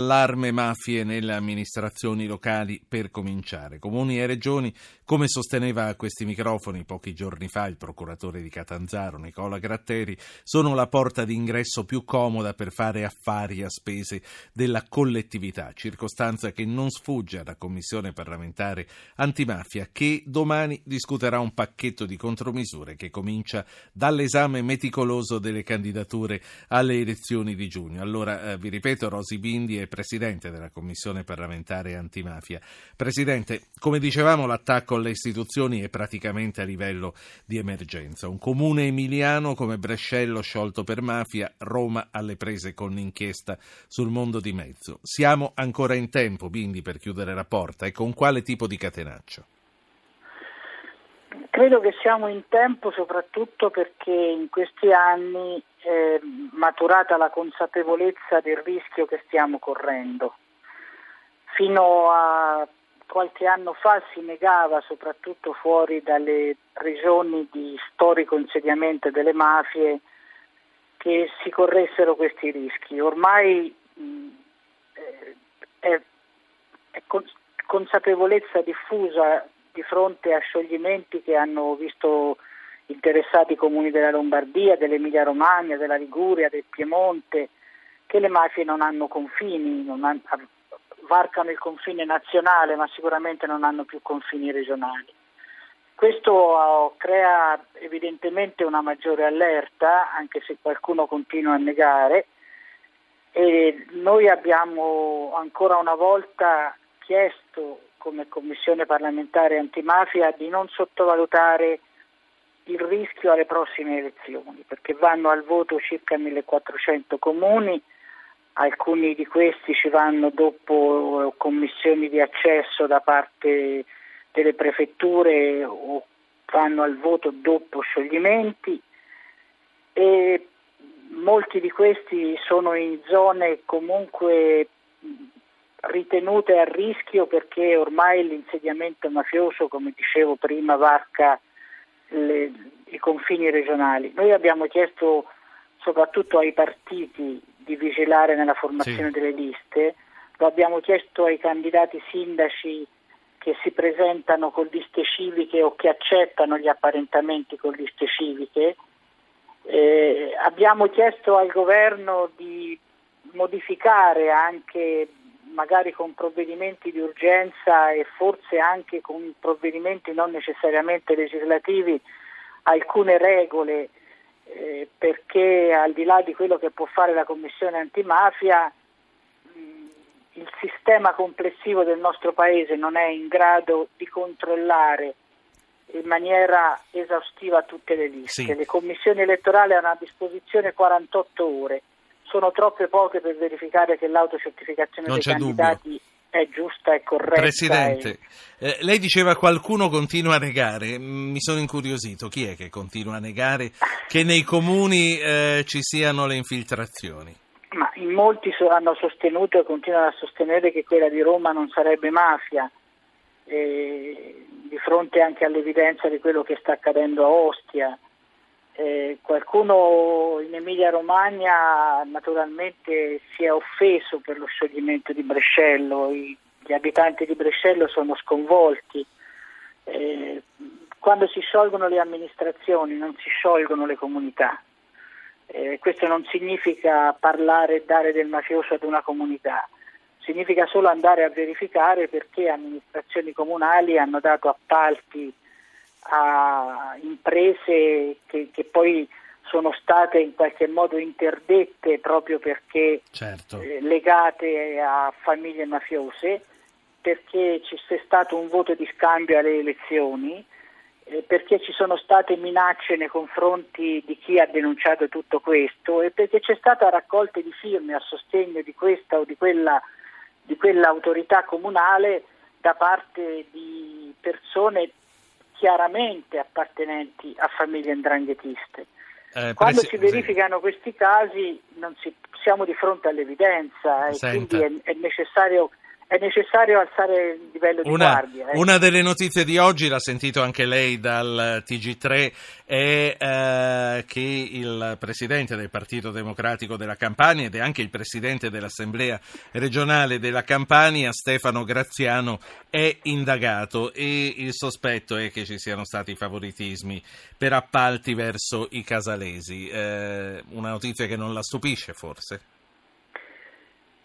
Allarme mafie nelle amministrazioni locali per cominciare. Comuni e regioni, come sosteneva a questi microfoni pochi giorni fa il procuratore di Catanzaro Nicola Gratteri, sono la porta d'ingresso più comoda per fare affari a spese della collettività, circostanza che non sfugge alla Commissione parlamentare antimafia che domani discuterà un pacchetto di contromisure che comincia dall'esame meticoloso delle candidature alle elezioni di giugno. Allora, eh, vi ripeto, Rosi Bindi è Presidente della Commissione parlamentare antimafia. Presidente, come dicevamo, l'attacco alle istituzioni è praticamente a livello di emergenza. Un comune emiliano come Brescello sciolto per mafia, Roma alle prese con l'inchiesta sul mondo di mezzo. Siamo ancora in tempo, Bindi, per chiudere la porta e con quale tipo di catenaccio? Credo che siamo in tempo soprattutto perché in questi anni è maturata la consapevolezza del rischio che stiamo correndo. Fino a qualche anno fa si negava, soprattutto fuori dalle regioni di storico insediamento delle mafie, che si corressero questi rischi. Ormai mh, è, è consapevolezza diffusa di fronte a scioglimenti che hanno visto interessati i comuni della Lombardia, dell'Emilia Romagna, della Liguria, del Piemonte, che le mafie non hanno confini, non hanno, varcano il confine nazionale ma sicuramente non hanno più confini regionali. Questo crea evidentemente una maggiore allerta, anche se qualcuno continua a negare, e noi abbiamo ancora una volta chiesto come Commissione parlamentare antimafia di non sottovalutare il rischio alle prossime elezioni, perché vanno al voto circa 1400 comuni, alcuni di questi ci vanno dopo commissioni di accesso da parte delle prefetture o vanno al voto dopo scioglimenti e molti di questi sono in zone comunque ritenute a rischio perché ormai l'insediamento mafioso, come dicevo prima, varca le, i confini regionali. Noi abbiamo chiesto soprattutto ai partiti di vigilare nella formazione sì. delle liste, lo abbiamo chiesto ai candidati sindaci che si presentano con liste civiche o che accettano gli apparentamenti con liste civiche. Eh, abbiamo chiesto al governo di modificare anche magari con provvedimenti di urgenza e forse anche con provvedimenti non necessariamente legislativi alcune regole eh, perché al di là di quello che può fare la Commissione antimafia mh, il sistema complessivo del nostro Paese non è in grado di controllare in maniera esaustiva tutte le liste. Sì. Le commissioni elettorali hanno a disposizione 48 ore sono troppe poche per verificare che l'autocertificazione non dei candidati dubbio. è giusta e corretta. Presidente, e... eh, lei diceva qualcuno continua a negare, mm, mi sono incuriosito, chi è che continua a negare che nei comuni eh, ci siano le infiltrazioni? Ma in molti hanno sostenuto e continuano a sostenere che quella di Roma non sarebbe mafia, eh, di fronte anche all'evidenza di quello che sta accadendo a Ostia. Eh, qualcuno in Emilia Romagna naturalmente si è offeso per lo scioglimento di Brescello, I, gli abitanti di Brescello sono sconvolti. Eh, quando si sciolgono le amministrazioni non si sciolgono le comunità. Eh, questo non significa parlare e dare del mafioso ad una comunità, significa solo andare a verificare perché amministrazioni comunali hanno dato appalti a imprese che, che, poi sono state in qualche modo interdette proprio perché certo. eh, legate a famiglie mafiose, perché ci sia stato un voto di scambio alle elezioni, eh, perché ci sono state minacce nei confronti di chi ha denunciato tutto questo e perché c'è stata raccolta di firme a sostegno di questa o di quella di quell'autorità comunale da parte di persone chiaramente appartenenti a famiglie indranghetiste. Eh, Quando si verificano questi casi si, siamo di fronte all'evidenza e Senta. quindi è, è necessario è necessario alzare il livello di una, guardia. Eh. Una delle notizie di oggi, l'ha sentito anche lei dal TG3, è eh, che il presidente del Partito Democratico della Campania ed è anche il presidente dell'Assemblea regionale della Campania, Stefano Graziano, è indagato e il sospetto è che ci siano stati favoritismi per appalti verso i casalesi. Eh, una notizia che non la stupisce forse?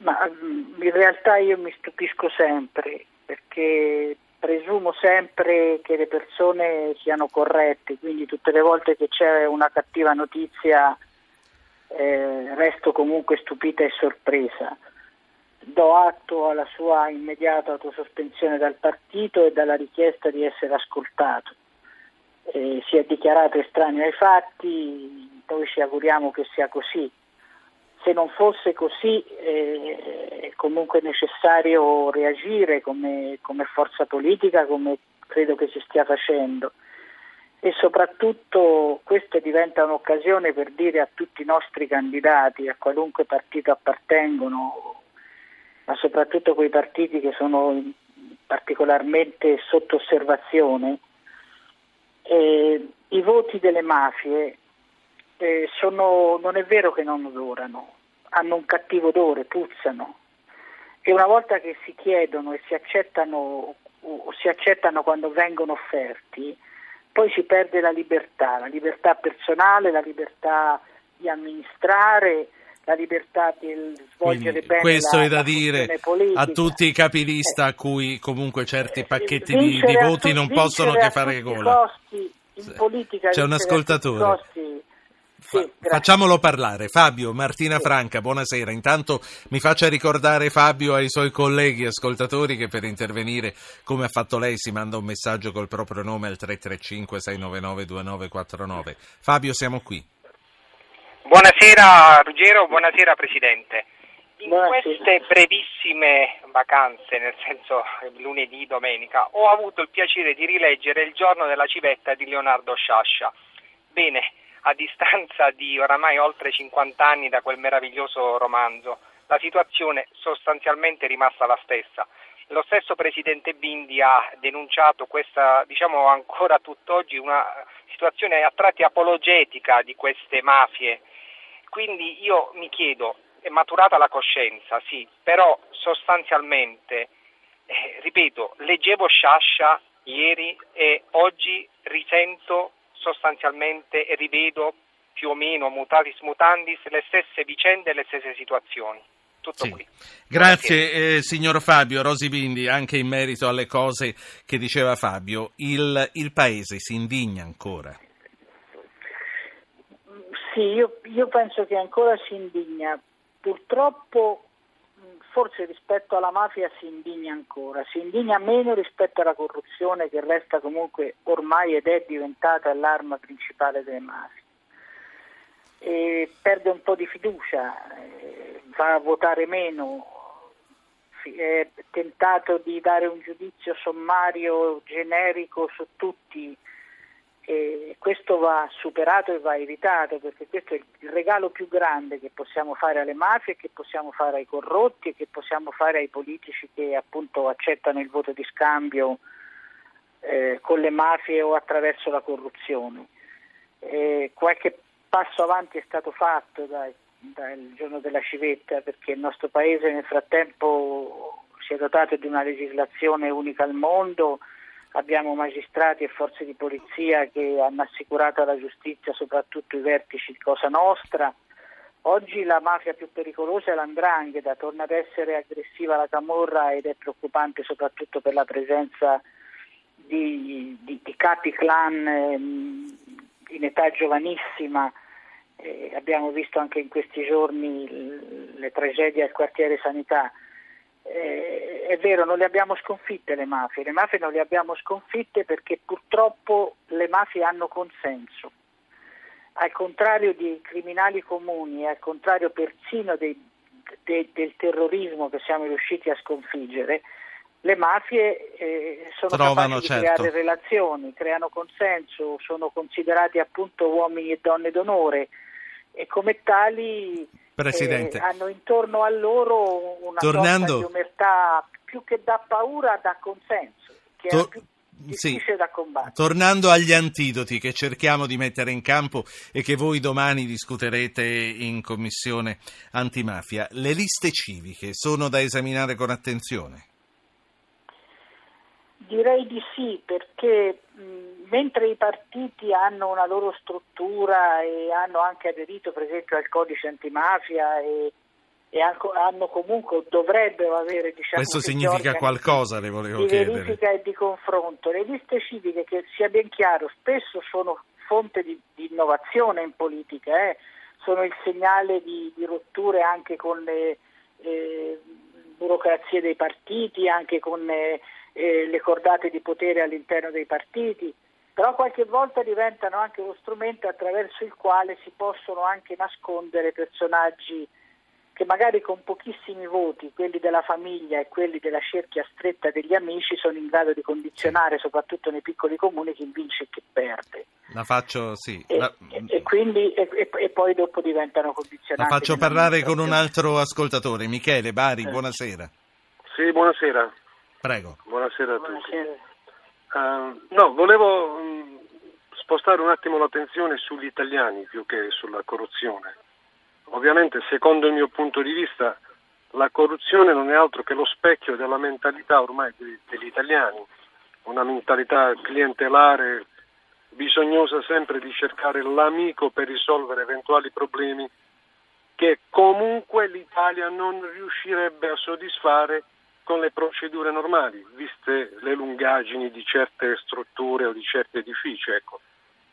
Ma mm, in realtà io mi stupisco sempre perché presumo sempre che le persone siano corrette, quindi tutte le volte che c'è una cattiva notizia eh, resto comunque stupita e sorpresa. Do atto alla sua immediata autosospensione dal partito e dalla richiesta di essere ascoltato. Eh, si è dichiarato estraneo ai fatti, noi ci auguriamo che sia così se non fosse così eh, è comunque necessario reagire come, come, forza politica, come credo che si stia facendo. E soprattutto questa diventa un'occasione per dire a tutti i nostri candidati, a qualunque partito appartengono, ma soprattutto quei partiti che sono particolarmente sotto osservazione, eh, i voti delle mafie eh, sono, non è vero che non odorano, hanno un cattivo odore, puzzano e una volta che si chiedono e si accettano, o si accettano quando vengono offerti, poi si perde la libertà, la libertà personale, la libertà di amministrare, la libertà di svolgere Quindi, bene questo la, è da dire politica. a tutti i capilista a cui comunque certi eh, pacchetti di, di, voti non possono che fare gola. in politica C'è un ascoltatore. Costi, sì, Facciamolo parlare. Fabio, Martina Franca, buonasera. Intanto mi faccia ricordare Fabio ai suoi colleghi ascoltatori che per intervenire, come ha fatto lei, si manda un messaggio col proprio nome al 335-699-2949. Fabio, siamo qui. Buonasera Ruggero, buonasera Presidente. In Buonasera. queste brevissime vacanze, nel senso lunedì, domenica, ho avuto il piacere di rileggere Il giorno della civetta di Leonardo Sciascia. Bene, a distanza di oramai oltre 50 anni da quel meraviglioso romanzo, la situazione sostanzialmente è rimasta la stessa. Lo stesso Presidente Bindi ha denunciato questa, diciamo ancora tutt'oggi, una situazione a tratti apologetica di queste mafie. Quindi io mi chiedo, è maturata la coscienza, sì, però sostanzialmente, eh, ripeto, leggevo Sciascia ieri e oggi risento sostanzialmente rivedo più o meno mutatis mutandis le stesse vicende e le stesse situazioni. Tutto sì. qui. Grazie eh, signor Fabio Rosi Bindi, anche in merito alle cose che diceva Fabio, il, il Paese si indigna ancora? Sì, io, io penso che ancora si indigna. Purtroppo forse rispetto alla mafia si indigna ancora, si indigna meno rispetto alla corruzione che resta comunque ormai ed è diventata l'arma principale delle mafie. E perde un po' di fiducia, eh, va a votare meno, è tentato di dare un giudizio sommario generico su tutti e questo va superato e va evitato perché questo è il regalo più grande che possiamo fare alle mafie, che possiamo fare ai corrotti e che possiamo fare ai politici che appunto accettano il voto di scambio eh, con le mafie o attraverso la corruzione. Eh, qualche passo avanti è stato fatto dal, dal giorno della civetta perché il nostro paese nel frattempo si è dotato di una legislazione unica al mondo abbiamo magistrati e forze di polizia che hanno assicurato alla giustizia soprattutto i vertici di Cosa Nostra. Oggi la mafia più pericolosa è l'andrangheta, torna ad essere aggressiva la camorra ed è preoccupante soprattutto per la presenza di, di, di capi clan eh, in età giovanissima. Eh, abbiamo visto anche in questi giorni le tragedie al quartiere Sanità eh, è vero, non le abbiamo sconfitte le mafie, le mafie non le abbiamo sconfitte perché purtroppo le mafie hanno consenso. Al contrario di criminali comuni al contrario persino dei, de, del terrorismo che siamo riusciti a sconfiggere, le mafie eh, sono Trovano, capaci certo. di creare relazioni, creano consenso, sono considerati appunto uomini e donne d'onore e come tali Presidente. Eh, hanno intorno a loro una Tornando... sorta di omertà più che dà paura dà consenso, che To- è più difficile sì. da combattere. Tornando agli antidoti che cerchiamo di mettere in campo e che voi domani discuterete in commissione antimafia, le liste civiche sono da esaminare con attenzione. Direi di sì, perché mh, mentre i partiti hanno una loro struttura e hanno anche aderito per esempio al codice antimafia e, e hanno comunque dovrebbero avere diciamo, Questo significa qualcosa, le volevo di chiedere. verifica e di confronto. Le liste civiche, che sia ben chiaro, spesso sono fonte di, di innovazione in politica, eh. sono il segnale di, di rotture anche con le eh, burocrazie dei partiti, anche con eh, eh, le cordate di potere all'interno dei partiti, però qualche volta diventano anche lo strumento attraverso il quale si possono anche nascondere personaggi che magari con pochissimi voti, quelli della famiglia e quelli della cerchia stretta degli amici, sono in grado di condizionare, soprattutto nei piccoli comuni, chi vince e chi perde. La faccio, sì. E, La, e- quindi, e, e- poi dopo diventano la condizionati. faccio parlare con un altro ascoltatore. Michele Bari, Eh. buonasera. Sì, buonasera. Prego. Buonasera a tutti. Buonasera. Eh, no, volevo mm, spostare un attimo l'attenzione sugli italiani più che sulla corruzione. Ovviamente, secondo il mio punto di vista, la corruzione non è altro che lo specchio della mentalità ormai de- degli italiani, una mentalità clientelare, bisognosa sempre di cercare l'amico per risolvere eventuali problemi che comunque l'Italia non riuscirebbe a soddisfare con le procedure normali, viste le lungaggini di certe strutture o di certi edifici. Ecco.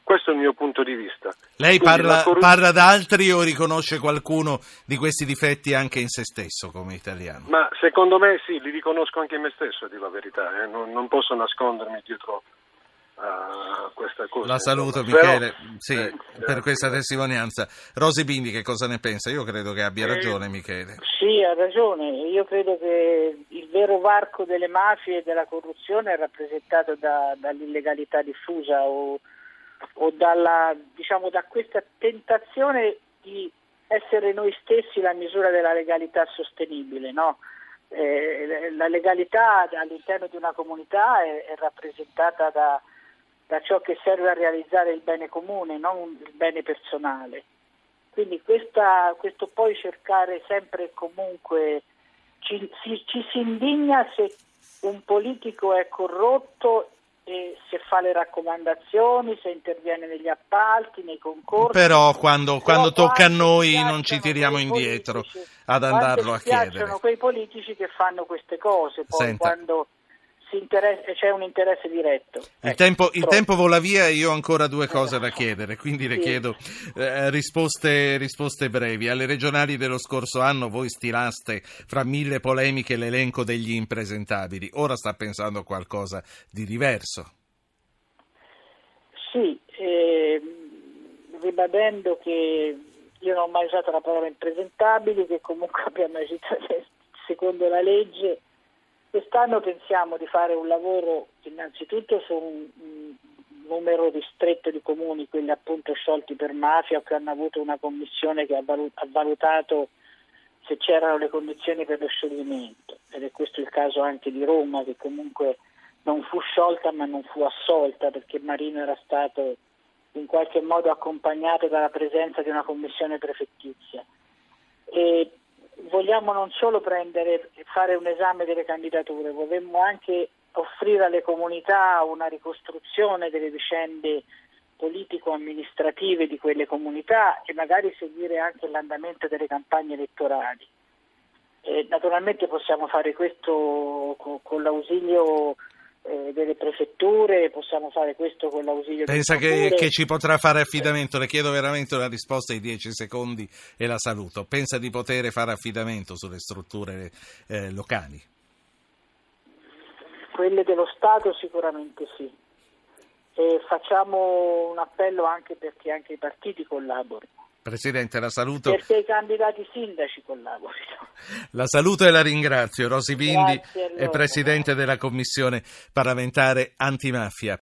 Questo è il mio punto di vista. Lei Quindi parla, la corru- parla da altri o riconosce qualcuno di questi difetti anche in se stesso come italiano? Ma secondo me sì, li riconosco anche in me stesso, a dire la verità. eh. Non, non posso nascondermi dietro a questa cosa. La saluto insomma. Però- Michele sì, eh, per eh, questa testimonianza. Rosi Bindi che cosa ne pensa? Io credo che abbia Eh, ragione Michele. Sì, ha ragione. Io credo che il vero varco delle mafie e della corruzione è rappresentato da- dall'illegalità diffusa o, o dalla, diciamo, da questa tentazione di essere noi stessi la misura della legalità sostenibile. no? Eh, la legalità all'interno di una comunità è, è rappresentata da, da ciò che serve a realizzare il bene comune, non il bene personale. Quindi questa- questo poi cercare sempre e comunque ci, si, ci si indigna se un politico è corrotto se fa le raccomandazioni, se interviene negli appalti, nei concorsi. Però quando, quando Però tocca a noi ci non ci tiriamo indietro politici, ad andarlo a ci piacciono chiedere. quei politici che fanno queste cose, poi Senta. quando c'è un interesse diretto. Il, Ecco, tempo, il tempo vola via e io ho ancora due cose da chiedere, quindi le Sì. chiedo eh, risposte, risposte brevi. Alle regionali dello scorso anno voi stilaste fra mille polemiche l'elenco degli impresentabili, ora sta pensando a qualcosa di diverso. Sì, ehm, ribadendo che io non ho mai usato la parola impresentabili, che comunque abbiamo agito secondo la legge. Quest'anno pensiamo di fare un lavoro innanzitutto su un, un numero ristretto di comuni, quelli appunto sciolti per mafia o che hanno avuto una commissione che ha ha valutato se c'erano le condizioni per lo scioglimento. Ed è questo il caso anche di Roma, che comunque non fu sciolta ma non fu assolta perché Marino era stato in qualche modo accompagnato dalla presenza di una commissione prefettizia. E vogliamo non solo prendere e fare un esame delle candidature, vorremmo anche offrire alle comunità una ricostruzione delle vicende politico-amministrative di quelle comunità e magari seguire anche l'andamento delle campagne elettorali. Eh, naturalmente possiamo fare questo co- con l'ausilio eh, delle prefetture, possiamo fare questo con l'ausilio Pensa che, che ci potrà fare affidamento? Le chiedo veramente una risposta in dieci secondi e la saluto. Pensa di poter fare affidamento sulle strutture eh, locali? Quelle dello Stato sicuramente sì. E facciamo un appello anche perché anche i partiti collaborino, Presidente, la saluto. perché i candidati sindaci collaborino. La saluto e la ringrazio. Rosi Bindi è Presidente della Commissione parlamentare antimafia.